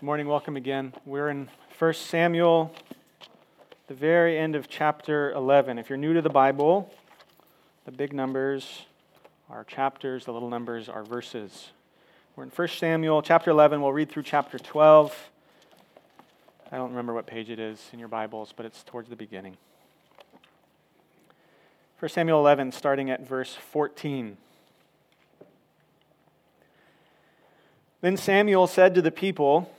Good morning, welcome again. We're in 1 Samuel, the very end of chapter 11. If you're new to the Bible, the big numbers are chapters, the little numbers are verses. We're in 1 Samuel chapter 11. We'll read through chapter 12. I don't remember what page it is in your Bibles, but it's towards the beginning. 1 Samuel 11, starting at verse 14. Then Samuel said to the people,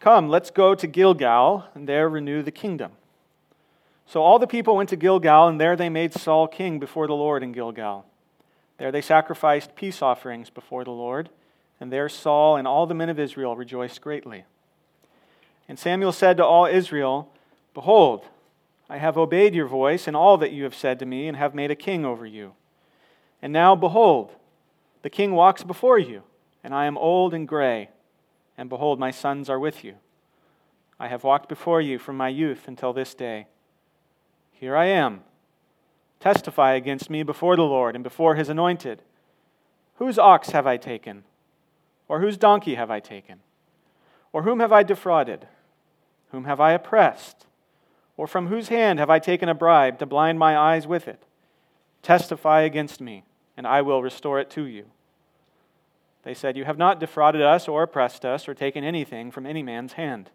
Come, let's go to Gilgal, and there renew the kingdom. So all the people went to Gilgal, and there they made Saul king before the Lord in Gilgal. There they sacrificed peace offerings before the Lord, and there Saul and all the men of Israel rejoiced greatly. And Samuel said to all Israel, Behold, I have obeyed your voice and all that you have said to me, and have made a king over you. And now, behold, the king walks before you, and I am old and gray and behold, my sons are with you. I have walked before you from my youth until this day. Here I am. Testify against me before the Lord and before his anointed. Whose ox have I taken? Or whose donkey have I taken? Or whom have I defrauded? Whom have I oppressed? Or from whose hand have I taken a bribe to blind my eyes with it? Testify against me, and I will restore it to you. They said, You have not defrauded us or oppressed us or taken anything from any man's hand.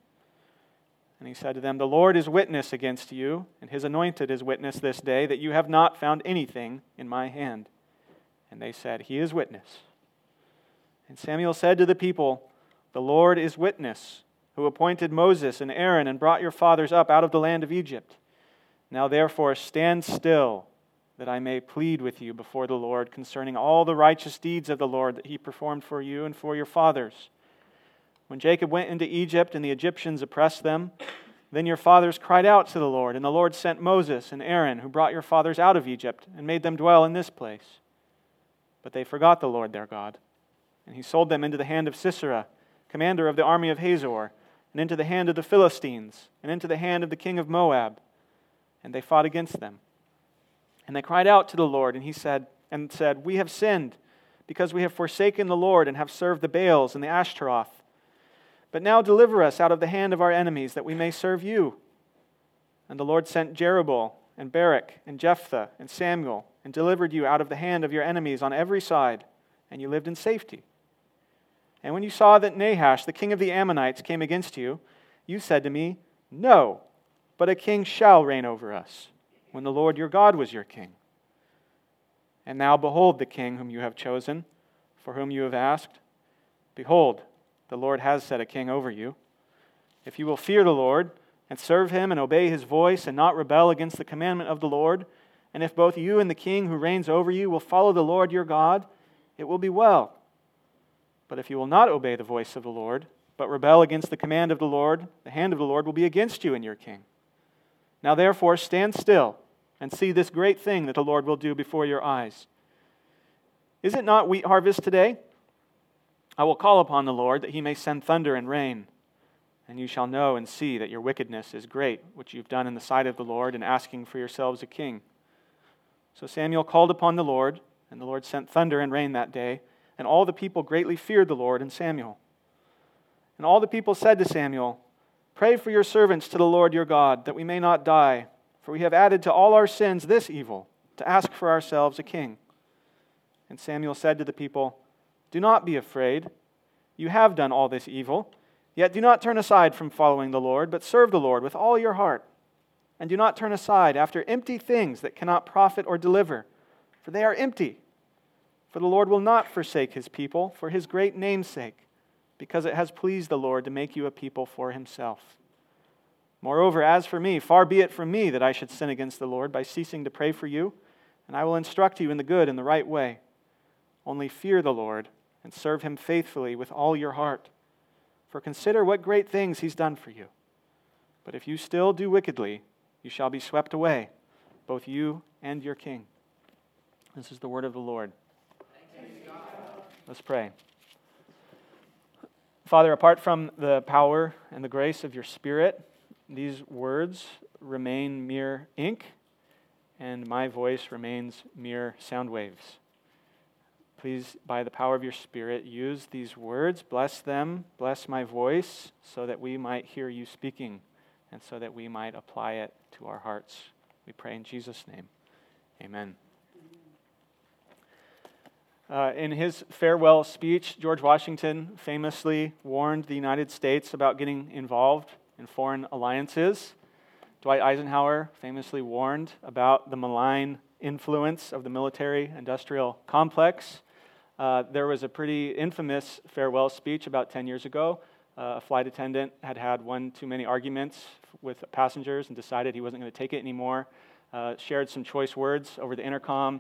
And he said to them, The Lord is witness against you, and his anointed is witness this day, that you have not found anything in my hand. And they said, He is witness. And Samuel said to the people, The Lord is witness, who appointed Moses and Aaron and brought your fathers up out of the land of Egypt. Now therefore stand still that I may plead with you before the Lord concerning all the righteous deeds of the Lord that he performed for you and for your fathers. When Jacob went into Egypt and the Egyptians oppressed them, then your fathers cried out to the Lord, and the Lord sent Moses and Aaron, who brought your fathers out of Egypt and made them dwell in this place. But they forgot the Lord their God, and he sold them into the hand of Sisera, commander of the army of Hazor, and into the hand of the Philistines, and into the hand of the king of Moab, and they fought against them. And they cried out to the Lord, and he said, and said, We have sinned, because we have forsaken the Lord and have served the Baals and the Ashtaroth. But now deliver us out of the hand of our enemies, that we may serve you. And the Lord sent Jerubbaal and Barak and Jephthah and Samuel, and delivered you out of the hand of your enemies on every side, and you lived in safety. And when you saw that Nahash, the king of the Ammonites, came against you, you said to me, No, but a king shall reign over us when the Lord your God was your king. And now behold the king whom you have chosen, for whom you have asked. Behold, the Lord has set a king over you. If you will fear the Lord, and serve him, and obey his voice, and not rebel against the commandment of the Lord, and if both you and the king who reigns over you will follow the Lord your God, it will be well. But if you will not obey the voice of the Lord, but rebel against the command of the Lord, the hand of the Lord will be against you and your king. Now therefore, stand still and see this great thing that the Lord will do before your eyes. Is it not wheat harvest today? I will call upon the Lord that he may send thunder and rain, and you shall know and see that your wickedness is great, which you've done in the sight of the Lord in asking for yourselves a king. So Samuel called upon the Lord, and the Lord sent thunder and rain that day, and all the people greatly feared the Lord and Samuel. And all the people said to Samuel, Pray for your servants to the Lord your God, that we may not die for we have added to all our sins this evil, to ask for ourselves a king. And Samuel said to the people, Do not be afraid. You have done all this evil. Yet do not turn aside from following the Lord, but serve the Lord with all your heart. And do not turn aside after empty things that cannot profit or deliver, for they are empty. For the Lord will not forsake his people for his great name's sake, because it has pleased the Lord to make you a people for himself. Moreover, as for me, far be it from me that I should sin against the Lord by ceasing to pray for you, and I will instruct you in the good and the right way. Only fear the Lord and serve him faithfully with all your heart. For consider what great things he's done for you. But if you still do wickedly, you shall be swept away, both you and your king. This is the word of the Lord. Let's pray. Father, apart from the power and the grace of your Spirit, these words remain mere ink, and my voice remains mere sound waves. please, by the power of your Spirit, use these words, bless them, bless my voice, so that we might hear you speaking and so that we might apply it to our hearts. We pray in Jesus' name. Amen. Uh, in his farewell speech, George Washington famously warned the United States about getting involved in foreign alliances. Dwight Eisenhower famously warned about the malign influence of the military industrial complex. Uh, there was a pretty infamous farewell speech about 10 years ago. Uh, a flight attendant had had one too many arguments with passengers and decided he wasn't going to take it anymore. Uh, shared some choice words over the intercom,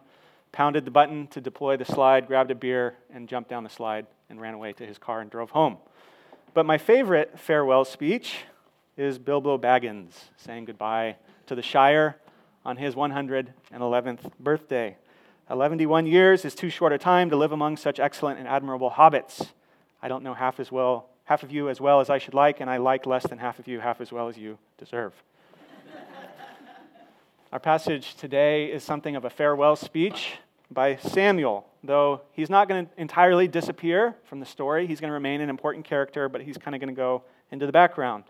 pounded the button to deploy the slide, grabbed a beer, and jumped down the slide and ran away to his car and drove home. But my favorite farewell speech is Bilbo Baggins saying goodbye to the Shire on his 111th birthday. 111 years is too short a time to live among such excellent and admirable hobbits. I don't know half as well, half of you as well as I should like, and I like less than half of you half as well as you deserve. Our passage today is something of a farewell speech by Samuel, though he's not going to entirely disappear from the story. He's going to remain an important character, but he's kind of going to go into the background.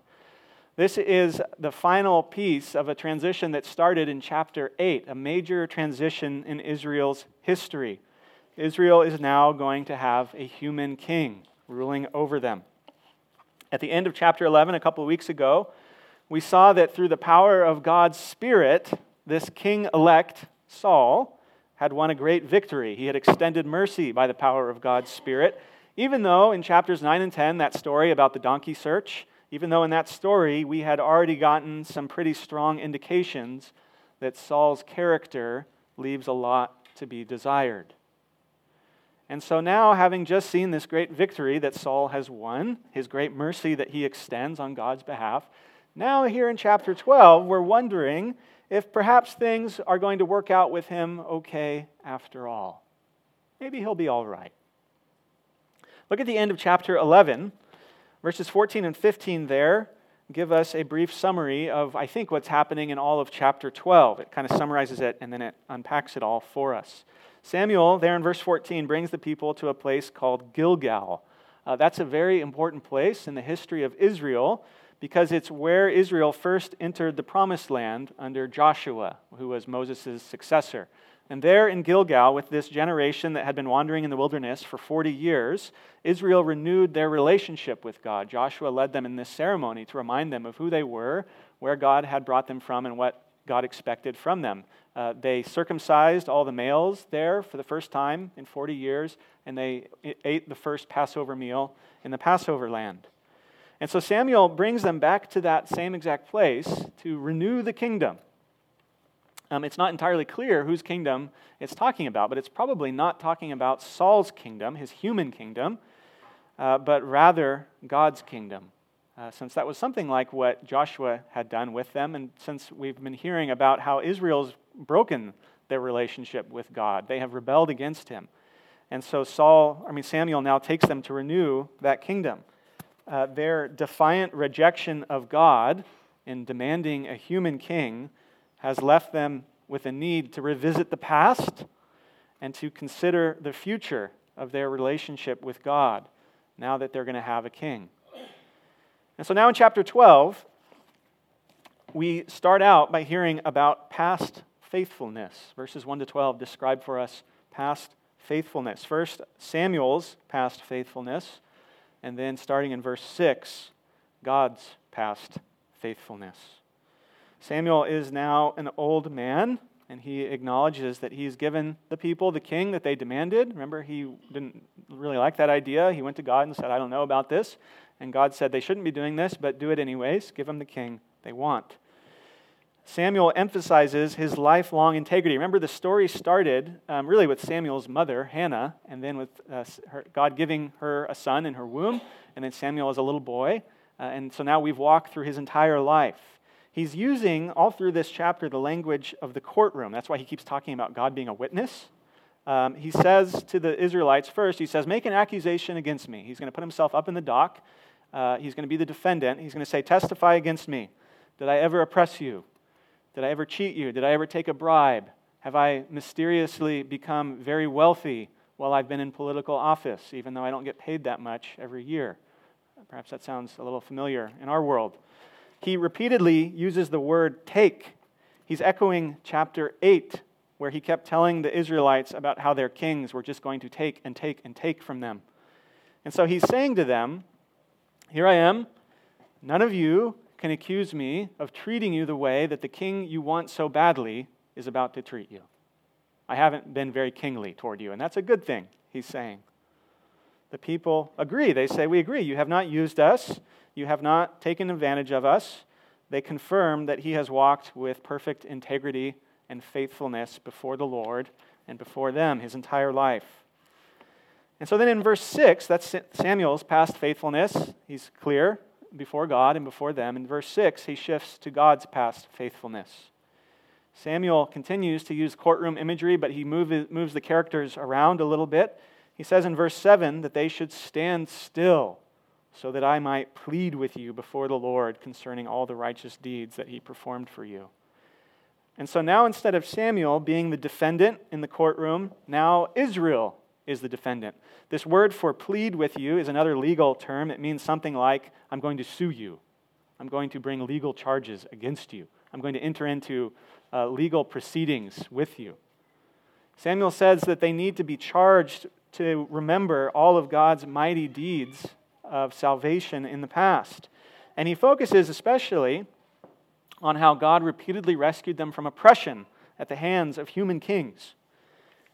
This is the final piece of a transition that started in chapter 8, a major transition in Israel's history. Israel is now going to have a human king ruling over them. At the end of chapter 11, a couple of weeks ago, we saw that through the power of God's Spirit, this king elect, Saul, had won a great victory. He had extended mercy by the power of God's Spirit, even though in chapters 9 and 10, that story about the donkey search, even though in that story we had already gotten some pretty strong indications that Saul's character leaves a lot to be desired. And so now, having just seen this great victory that Saul has won, his great mercy that he extends on God's behalf, now here in chapter 12, we're wondering if perhaps things are going to work out with him okay after all. Maybe he'll be all right. Look at the end of chapter 11. Verses 14 and 15 there give us a brief summary of, I think, what's happening in all of chapter 12. It kind of summarizes it and then it unpacks it all for us. Samuel, there in verse 14, brings the people to a place called Gilgal. Uh, that's a very important place in the history of Israel because it's where Israel first entered the promised land under Joshua, who was Moses' successor. And there in Gilgal, with this generation that had been wandering in the wilderness for 40 years, Israel renewed their relationship with God. Joshua led them in this ceremony to remind them of who they were, where God had brought them from, and what God expected from them. Uh, they circumcised all the males there for the first time in 40 years, and they ate the first Passover meal in the Passover land. And so Samuel brings them back to that same exact place to renew the kingdom. Um, it's not entirely clear whose kingdom it's talking about, but it's probably not talking about Saul's kingdom, his human kingdom, uh, but rather God's kingdom. Uh, since that was something like what Joshua had done with them, and since we've been hearing about how Israel's broken their relationship with God, they have rebelled against him. And so Saul, I mean Samuel now takes them to renew that kingdom. Uh, their defiant rejection of God in demanding a human king has left them with a need to revisit the past and to consider the future of their relationship with God now that they're going to have a king. And so now in chapter 12, we start out by hearing about past faithfulness. Verses 1 to 12 describe for us past faithfulness. First, Samuel's past faithfulness, and then starting in verse 6, God's past faithfulness. Samuel is now an old man, and he acknowledges that he's given the people the king that they demanded. Remember, he didn't really like that idea. He went to God and said, I don't know about this. And God said they shouldn't be doing this, but do it anyways. Give them the king they want. Samuel emphasizes his lifelong integrity. Remember, the story started um, really with Samuel's mother, Hannah, and then with uh, her, God giving her a son in her womb, and then Samuel as a little boy. Uh, and so now we've walked through his entire life. He's using all through this chapter the language of the courtroom. That's why he keeps talking about God being a witness. Um, he says to the Israelites first, he says, Make an accusation against me. He's going to put himself up in the dock. Uh, he's going to be the defendant. He's going to say, Testify against me. Did I ever oppress you? Did I ever cheat you? Did I ever take a bribe? Have I mysteriously become very wealthy while I've been in political office, even though I don't get paid that much every year. Perhaps that sounds a little familiar in our world. He repeatedly uses the word take. He's echoing chapter 8, where he kept telling the Israelites about how their kings were just going to take and take and take from them. And so he's saying to them, Here I am. None of you can accuse me of treating you the way that the king you want so badly is about to treat you. I haven't been very kingly toward you, and that's a good thing, he's saying. The people agree. They say, We agree. You have not used us, you have not taken advantage of us. They confirm that he has walked with perfect integrity and faithfulness before the Lord and before them his entire life. And so then in verse 6, that's Samuel's past faithfulness. He's clear before God and before them. In verse 6, he shifts to God's past faithfulness. Samuel continues to use courtroom imagery, but he move, moves the characters around a little bit. He says in verse 7 that they should stand still so that I might plead with you before the Lord concerning all the righteous deeds that he performed for you. And so now, instead of Samuel being the defendant in the courtroom, now Israel is the defendant. This word for plead with you is another legal term. It means something like, I'm going to sue you. I'm going to bring legal charges against you. I'm going to enter into uh, legal proceedings with you. Samuel says that they need to be charged to remember all of God's mighty deeds of salvation in the past. And he focuses especially on how God repeatedly rescued them from oppression at the hands of human kings.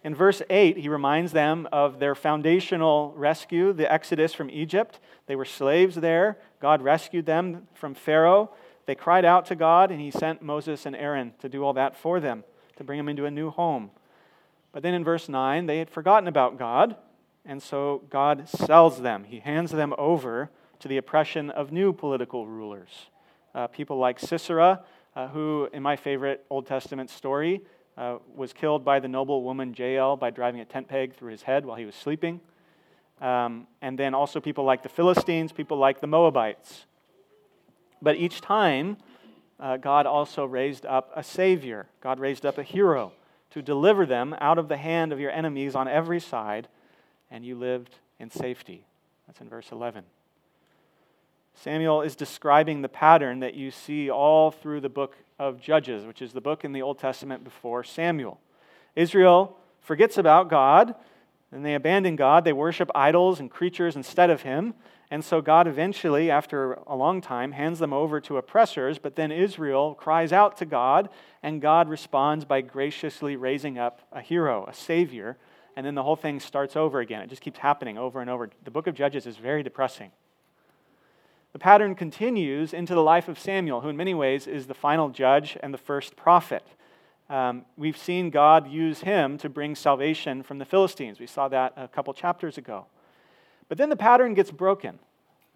In verse 8, he reminds them of their foundational rescue, the exodus from Egypt. They were slaves there. God rescued them from Pharaoh. They cried out to God, and he sent Moses and Aaron to do all that for them, to bring them into a new home. But then in verse 9, they had forgotten about God, and so God sells them. He hands them over to the oppression of new political rulers. Uh, people like Sisera, uh, who, in my favorite Old Testament story, uh, was killed by the noble woman Jael by driving a tent peg through his head while he was sleeping. Um, and then also people like the Philistines, people like the Moabites. But each time, uh, God also raised up a Savior. God raised up a hero to deliver them out of the hand of your enemies on every side, and you lived in safety. That's in verse 11. Samuel is describing the pattern that you see all through the book of Judges, which is the book in the Old Testament before Samuel. Israel forgets about God, and they abandon God. They worship idols and creatures instead of Him. And so God eventually, after a long time, hands them over to oppressors, but then Israel cries out to God, and God responds by graciously raising up a hero, a savior, and then the whole thing starts over again. It just keeps happening over and over. The book of Judges is very depressing. The pattern continues into the life of Samuel, who in many ways is the final judge and the first prophet. Um, we've seen God use him to bring salvation from the Philistines. We saw that a couple chapters ago. But then the pattern gets broken.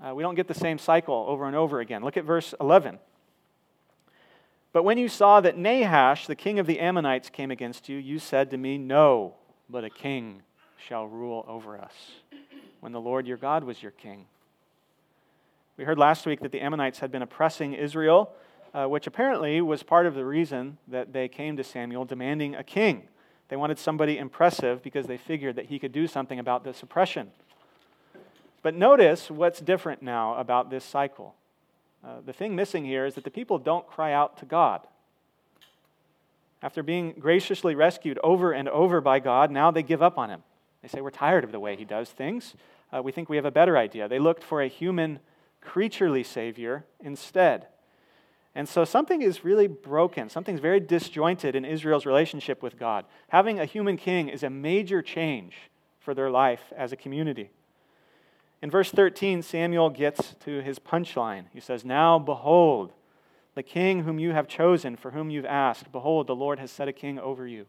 Uh, we don't get the same cycle over and over again. Look at verse 11. But when you saw that Nahash, the king of the Ammonites, came against you, you said to me, No, but a king shall rule over us, when the Lord your God was your king. We heard last week that the Ammonites had been oppressing Israel, uh, which apparently was part of the reason that they came to Samuel demanding a king. They wanted somebody impressive because they figured that he could do something about this oppression. But notice what's different now about this cycle. Uh, the thing missing here is that the people don't cry out to God. After being graciously rescued over and over by God, now they give up on him. They say, We're tired of the way he does things. Uh, we think we have a better idea. They looked for a human creaturely Savior instead. And so something is really broken. Something's very disjointed in Israel's relationship with God. Having a human king is a major change for their life as a community. In verse 13, Samuel gets to his punchline. He says, Now behold, the king whom you have chosen, for whom you've asked, behold, the Lord has set a king over you.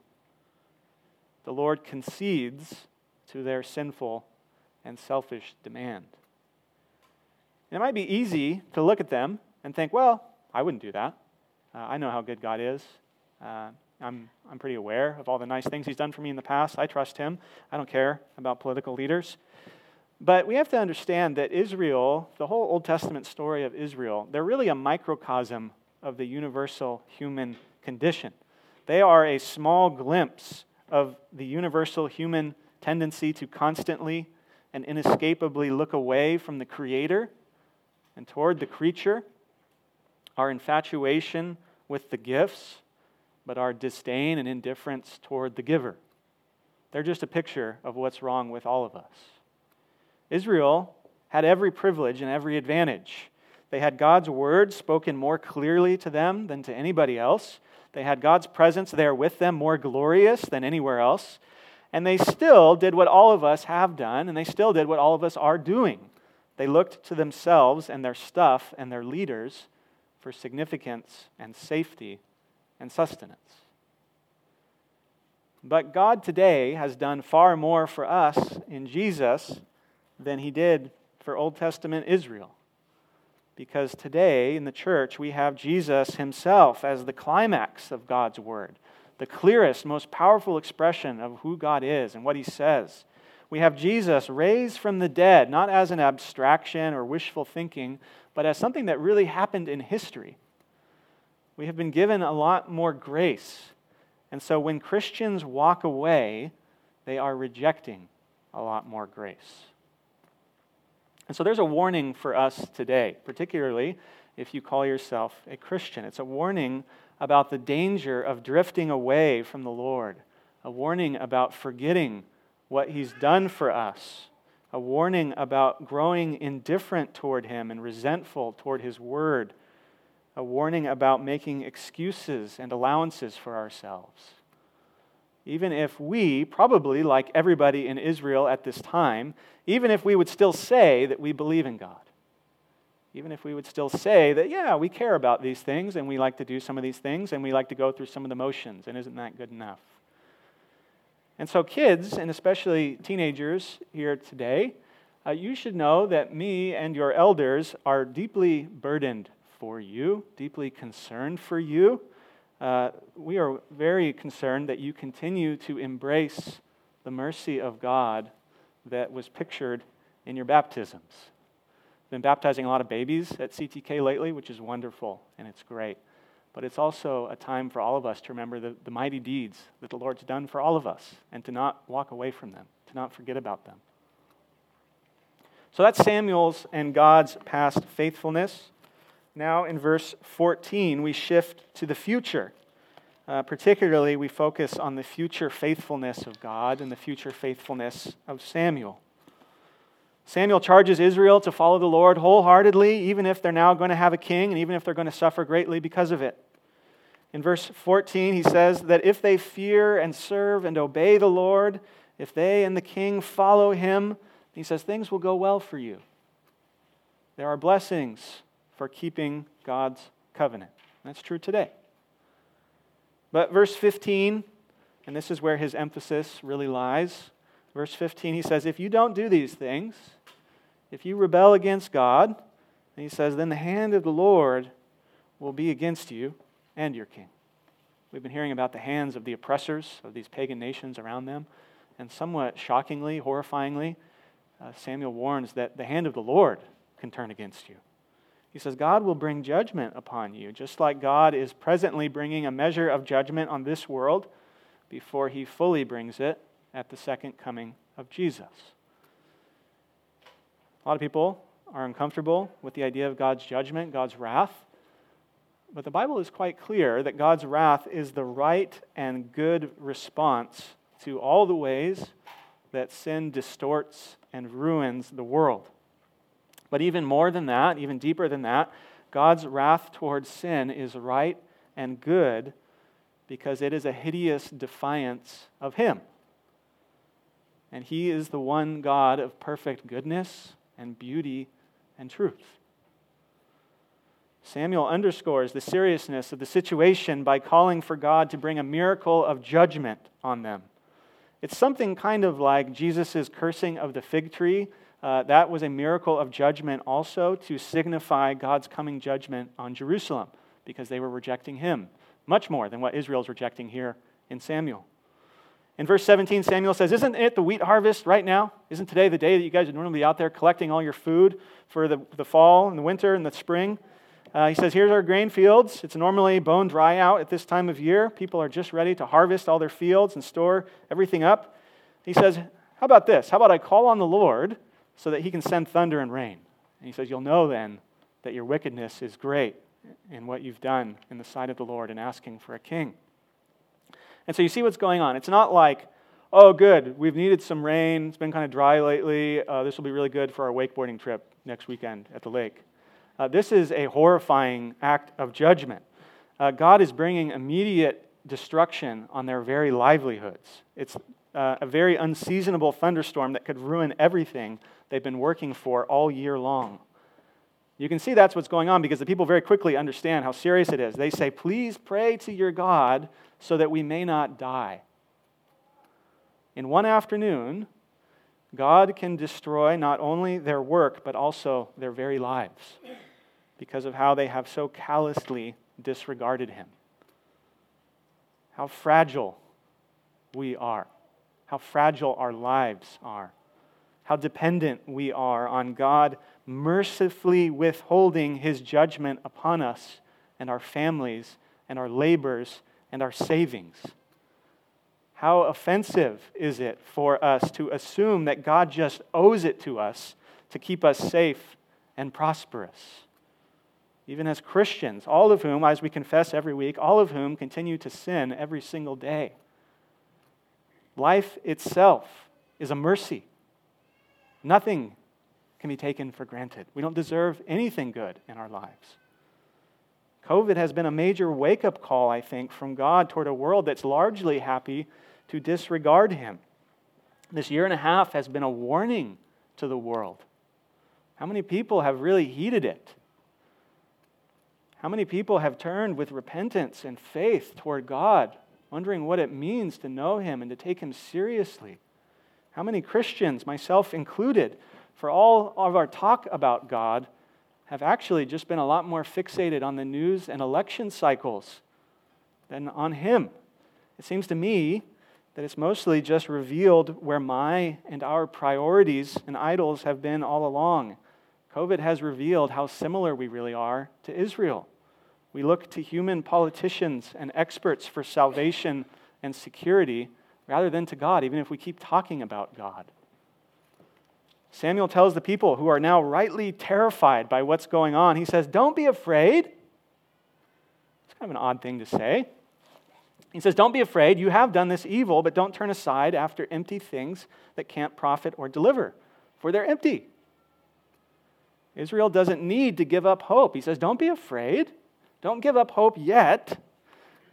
The Lord concedes to their sinful and selfish demand. It might be easy to look at them and think, well, I wouldn't do that. Uh, I know how good God is. Uh, I'm, I'm pretty aware of all the nice things He's done for me in the past. I trust Him. I don't care about political leaders. But we have to understand that Israel, the whole Old Testament story of Israel, they're really a microcosm of the universal human condition. They are a small glimpse of the universal human tendency to constantly and inescapably look away from the Creator and toward the creature, our infatuation with the gifts, but our disdain and indifference toward the giver. They're just a picture of what's wrong with all of us. Israel had every privilege and every advantage. They had God's word spoken more clearly to them than to anybody else. They had God's presence there with them more glorious than anywhere else. And they still did what all of us have done, and they still did what all of us are doing. They looked to themselves and their stuff and their leaders for significance and safety and sustenance. But God today has done far more for us in Jesus than he did for Old Testament Israel. Because today in the church, we have Jesus himself as the climax of God's word, the clearest, most powerful expression of who God is and what he says. We have Jesus raised from the dead, not as an abstraction or wishful thinking, but as something that really happened in history. We have been given a lot more grace. And so when Christians walk away, they are rejecting a lot more grace. And so there's a warning for us today, particularly if you call yourself a Christian. It's a warning about the danger of drifting away from the Lord, a warning about forgetting what He's done for us, a warning about growing indifferent toward Him and resentful toward His word, a warning about making excuses and allowances for ourselves even if we, probably like everybody in Israel at this time, even if we would still say that we believe in God, even if we would still say that, yeah, we care about these things and we like to do some of these things and we like to go through some of the motions, and isn't that good enough? And so, kids, and especially teenagers here today, uh, you should know that me and your elders are deeply burdened for you, deeply concerned for you uh, we are very concerned that you continue to embrace the mercy of God that was pictured in your baptisms. Been baptizing a lot of babies at CTK lately, which is wonderful and it's great. But it's also a time for all of us to remember the, the mighty deeds that the Lord's done for all of us and to not walk away from them, to not forget about them. So that's Samuel's and God's past faithfulness. Now, in verse 14, we shift to the future. Uh, particularly, we focus on the future faithfulness of God and the future faithfulness of Samuel. Samuel charges Israel to follow the Lord wholeheartedly, even if they're now going to have a king and even if they're going to suffer greatly because of it. In verse 14, he says that if they fear and serve and obey the Lord, if they and the king follow him, he says things will go well for you. There are blessings for keeping God's covenant. That's true today. But verse 15, and this is where his emphasis really lies. Verse 15, he says, If you don't do these things, if you rebel against God, and he says, then the hand of the Lord will be against you and your king. We've been hearing about the hands of the oppressors of these pagan nations around them. And somewhat shockingly, horrifyingly, uh, Samuel warns that the hand of the Lord can turn against you. He says, God will bring judgment upon you, just like God is presently bringing a measure of judgment on this world before he fully brings it at the second coming of Jesus. A lot of people are uncomfortable with the idea of God's judgment, God's wrath. But the Bible is quite clear that God's wrath is the right and good response to all the ways that sin distorts and ruins the world. But even more than that, even deeper than that, God's wrath towards sin is right and good because it is a hideous defiance of Him. And He is the one God of perfect goodness and beauty and truth. Samuel underscores the seriousness of the situation by calling for God to bring a miracle of judgment on them. It's something kind of like Jesus' cursing of the fig tree uh, that was a miracle of judgment also to signify God's coming judgment on Jerusalem because they were rejecting him, much more than what Israel's rejecting here in Samuel. In verse 17, Samuel says, Isn't it the wheat harvest right now? Isn't today the day that you guys would normally be out there collecting all your food for the, the fall and the winter and the spring? Uh, he says, Here's our grain fields. It's normally bone dry out at this time of year. People are just ready to harvest all their fields and store everything up. He says, How about this? How about I call on the Lord so that he can send thunder and rain? And he says, You'll know then that your wickedness is great in what you've done in the sight of the Lord in asking for a king. And so you see what's going on. It's not like, oh, good, we've needed some rain. It's been kind of dry lately. Uh, this will be really good for our wakeboarding trip next weekend at the lake. Uh, this is a horrifying act of judgment. Uh, God is bringing immediate destruction on their very livelihoods. It's uh, a very unseasonable thunderstorm that could ruin everything they've been working for all year long. You can see that's what's going on because the people very quickly understand how serious it is. They say, Please pray to your God so that we may not die. In one afternoon, God can destroy not only their work, but also their very lives because of how they have so callously disregarded Him. How fragile we are, how fragile our lives are, how dependent we are on God mercifully withholding His judgment upon us and our families and our labors and our savings. How offensive is it for us to assume that God just owes it to us to keep us safe and prosperous? Even as Christians, all of whom, as we confess every week, all of whom continue to sin every single day. Life itself is a mercy. Nothing can be taken for granted. We don't deserve anything good in our lives. COVID has been a major wake up call, I think, from God toward a world that's largely happy to disregard Him. This year and a half has been a warning to the world. How many people have really heeded it? How many people have turned with repentance and faith toward God, wondering what it means to know Him and to take Him seriously? How many Christians, myself included, for all of our talk about God, have actually just been a lot more fixated on the news and election cycles than on Him. It seems to me that it's mostly just revealed where my and our priorities and idols have been all along. COVID has revealed how similar we really are to Israel. We look to human politicians and experts for salvation and security rather than to God, even if we keep talking about God. Samuel tells the people who are now rightly terrified by what's going on, he says, Don't be afraid. It's kind of an odd thing to say. He says, Don't be afraid. You have done this evil, but don't turn aside after empty things that can't profit or deliver, for they're empty. Israel doesn't need to give up hope. He says, Don't be afraid. Don't give up hope yet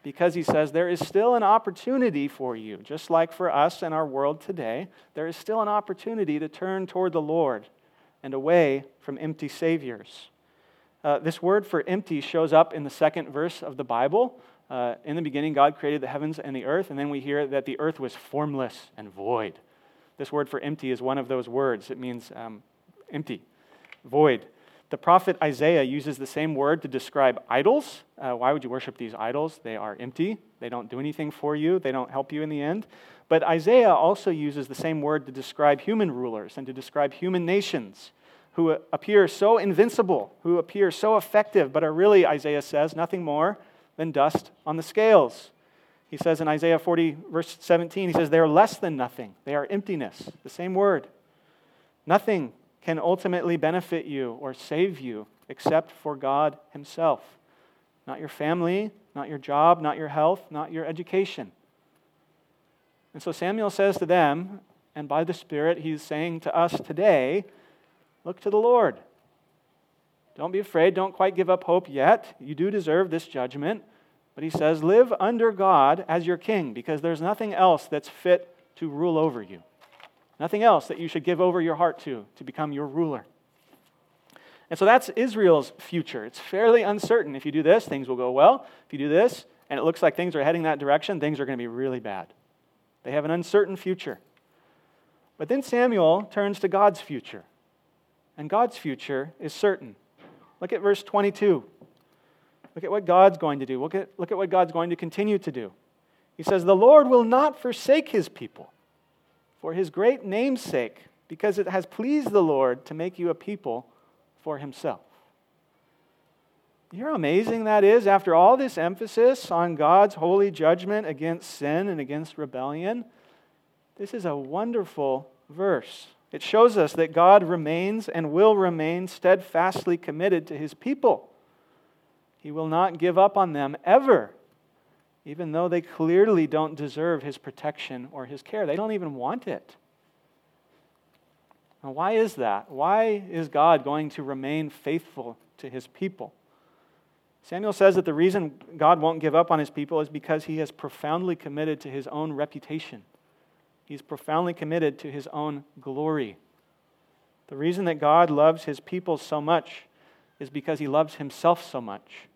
because he says there is still an opportunity for you, just like for us and our world today, there is still an opportunity to turn toward the Lord and away from empty saviors. Uh, this word for empty shows up in the second verse of the Bible. Uh, in the beginning, God created the heavens and the earth, and then we hear that the earth was formless and void. This word for empty is one of those words. It means um, empty, void. The prophet Isaiah uses the same word to describe idols. Uh, why would you worship these idols? They are empty, they don't do anything for you, they don't help you in the end. But Isaiah also uses the same word to describe human rulers and to describe human nations who appear so invincible, who appear so effective, but are really, Isaiah says, nothing more than dust on the scales. He says in Isaiah 40, verse 17, he says, They are less than nothing. They are emptiness. The same word. Nothing can ultimately benefit you or save you except for God Himself. Not your family, not your job, not your health, not your education. And so Samuel says to them, and by the Spirit, he's saying to us today look to the Lord. Don't be afraid. Don't quite give up hope yet. You do deserve this judgment. But he says, live under God as your king because there's nothing else that's fit to rule over you. Nothing else that you should give over your heart to, to become your ruler. And so that's Israel's future. It's fairly uncertain. If you do this, things will go well. If you do this, and it looks like things are heading that direction, things are going to be really bad. They have an uncertain future. But then Samuel turns to God's future. And God's future is certain. Look at verse 22. Look at what God's going to do. Look at, look at what God's going to continue to do. He says, The Lord will not forsake his people for his great name's sake, because it has pleased the Lord to make you a people for himself. You hear how amazing that is after all this emphasis on God's holy judgment against sin and against rebellion? This is a wonderful verse. It shows us that God remains and will remain steadfastly committed to his people. He will not give up on them ever, even though they clearly don't deserve his protection or his care. They don't even want it. Now, why is that? Why is God going to remain faithful to his people? Samuel says that the reason God won't give up on his people is because he has profoundly committed to his own reputation. He's profoundly committed to his own glory. The reason that God loves his people so much is because he loves himself so much.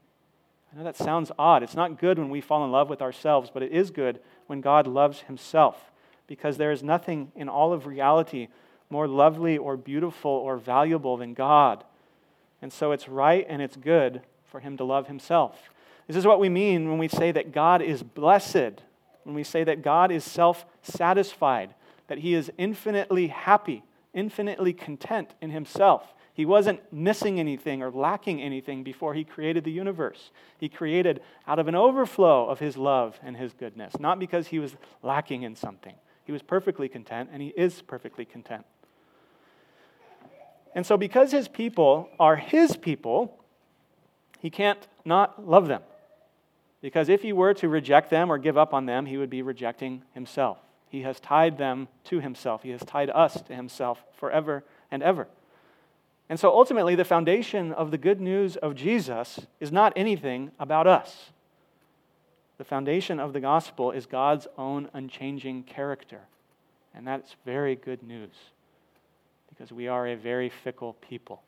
Know that sounds odd. It's not good when we fall in love with ourselves, but it is good when God loves himself because there is nothing in all of reality more lovely or beautiful or valuable than God. And so it's right and it's good for him to love himself. This is what we mean when we say that God is blessed, when we say that God is self satisfied, that he is infinitely happy, infinitely content in himself. He wasn't missing anything or lacking anything before he created the universe. He created out of an overflow of his love and his goodness, not because he was lacking in something. He was perfectly content, and he is perfectly content. And so, because his people are his people, he can't not love them. Because if he were to reject them or give up on them, he would be rejecting himself. He has tied them to himself, he has tied us to himself forever and ever. And so ultimately, the foundation of the good news of Jesus is not anything about us. The foundation of the gospel is God's own unchanging character. And that's very good news because we are a very fickle people.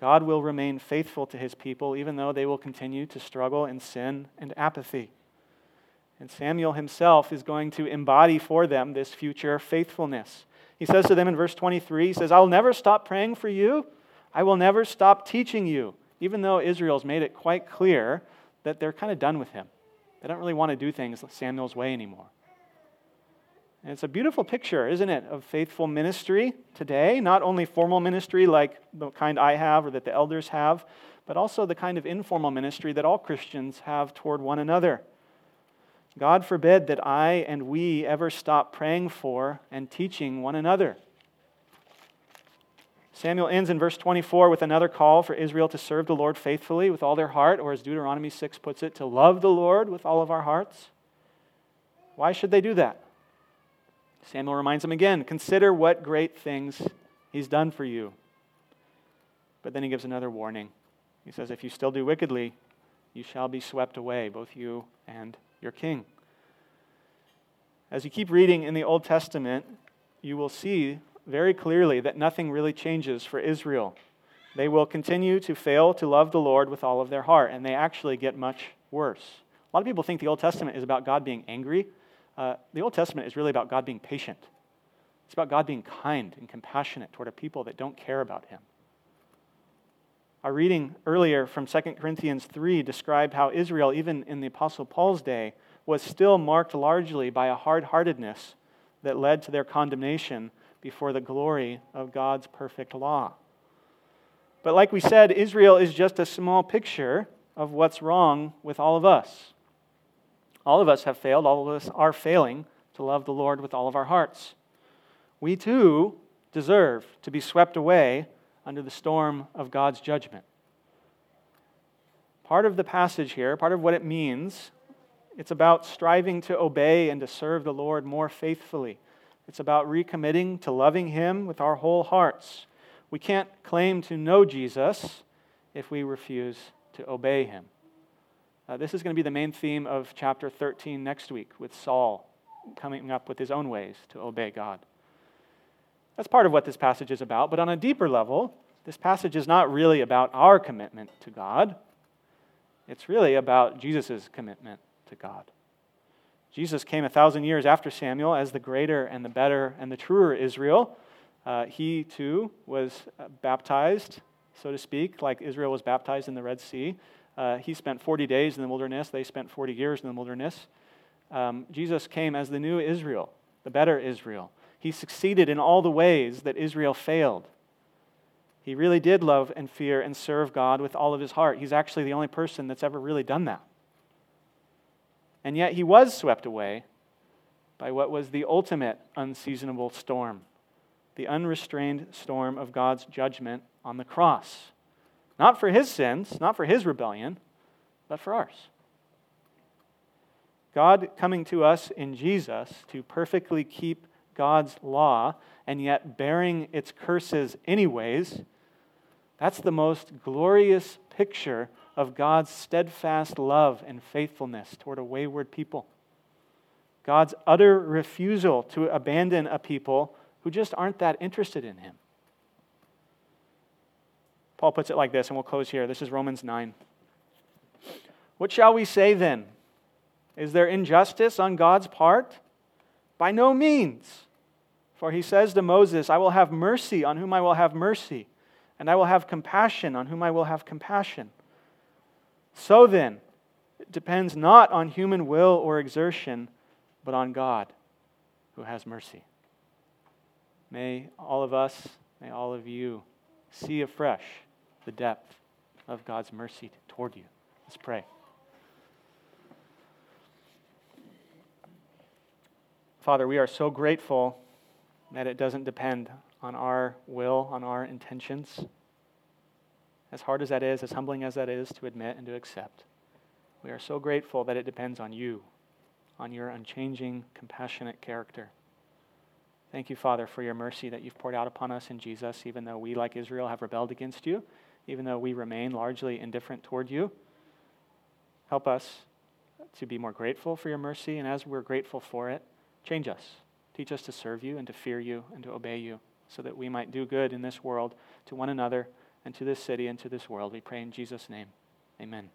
God will remain faithful to his people, even though they will continue to struggle in sin and apathy. And Samuel himself is going to embody for them this future faithfulness. He says to them in verse 23, he says, I will never stop praying for you. I will never stop teaching you, even though Israel's made it quite clear that they're kind of done with him. They don't really want to do things Samuel's way anymore. And it's a beautiful picture, isn't it, of faithful ministry today? Not only formal ministry like the kind I have or that the elders have, but also the kind of informal ministry that all Christians have toward one another. God forbid that I and we ever stop praying for and teaching one another. Samuel ends in verse 24 with another call for Israel to serve the Lord faithfully with all their heart, or as Deuteronomy 6 puts it, to love the Lord with all of our hearts. Why should they do that? Samuel reminds them again consider what great things he's done for you. But then he gives another warning. He says, If you still do wickedly, you shall be swept away, both you and your king. As you keep reading in the Old Testament, you will see very clearly that nothing really changes for Israel. They will continue to fail to love the Lord with all of their heart, and they actually get much worse. A lot of people think the Old Testament is about God being angry. Uh, the Old Testament is really about God being patient. It's about God being kind and compassionate toward a people that don't care about Him. Our reading earlier from 2 Corinthians 3 described how Israel, even in the Apostle Paul's day, was still marked largely by a hard heartedness that led to their condemnation before the glory of God's perfect law. But like we said, Israel is just a small picture of what's wrong with all of us. All of us have failed, all of us are failing to love the Lord with all of our hearts. We too deserve to be swept away under the storm of God's judgment. Part of the passage here, part of what it means, it's about striving to obey and to serve the Lord more faithfully. It's about recommitting to loving Him with our whole hearts. We can't claim to know Jesus if we refuse to obey Him. Uh, this is going to be the main theme of chapter 13 next week with Saul coming up with his own ways to obey God. That's part of what this passage is about, but on a deeper level, this passage is not really about our commitment to God. It's really about Jesus' commitment to God. Jesus came a thousand years after Samuel as the greater and the better and the truer Israel. Uh, he too was uh, baptized, so to speak, like Israel was baptized in the Red Sea. Uh, he spent 40 days in the wilderness, they spent 40 years in the wilderness. Um, Jesus came as the new Israel, the better Israel. He succeeded in all the ways that Israel failed. He really did love and fear and serve God with all of his heart. He's actually the only person that's ever really done that. And yet he was swept away by what was the ultimate unseasonable storm the unrestrained storm of God's judgment on the cross. Not for his sins, not for his rebellion, but for ours. God coming to us in Jesus to perfectly keep God's law and yet bearing its curses anyways, that's the most glorious picture of God's steadfast love and faithfulness toward a wayward people. God's utter refusal to abandon a people who just aren't that interested in Him. Paul puts it like this, and we'll close here. This is Romans 9. What shall we say then? Is there injustice on God's part? By no means. For he says to Moses, I will have mercy on whom I will have mercy, and I will have compassion on whom I will have compassion. So then, it depends not on human will or exertion, but on God who has mercy. May all of us, may all of you see afresh the depth of God's mercy toward you. Let's pray. Father, we are so grateful that it doesn't depend on our will, on our intentions. As hard as that is, as humbling as that is to admit and to accept, we are so grateful that it depends on you, on your unchanging, compassionate character. Thank you, Father, for your mercy that you've poured out upon us in Jesus, even though we, like Israel, have rebelled against you, even though we remain largely indifferent toward you. Help us to be more grateful for your mercy, and as we're grateful for it, change us. Teach us to serve you and to fear you and to obey you so that we might do good in this world to one another and to this city and to this world. We pray in Jesus' name. Amen.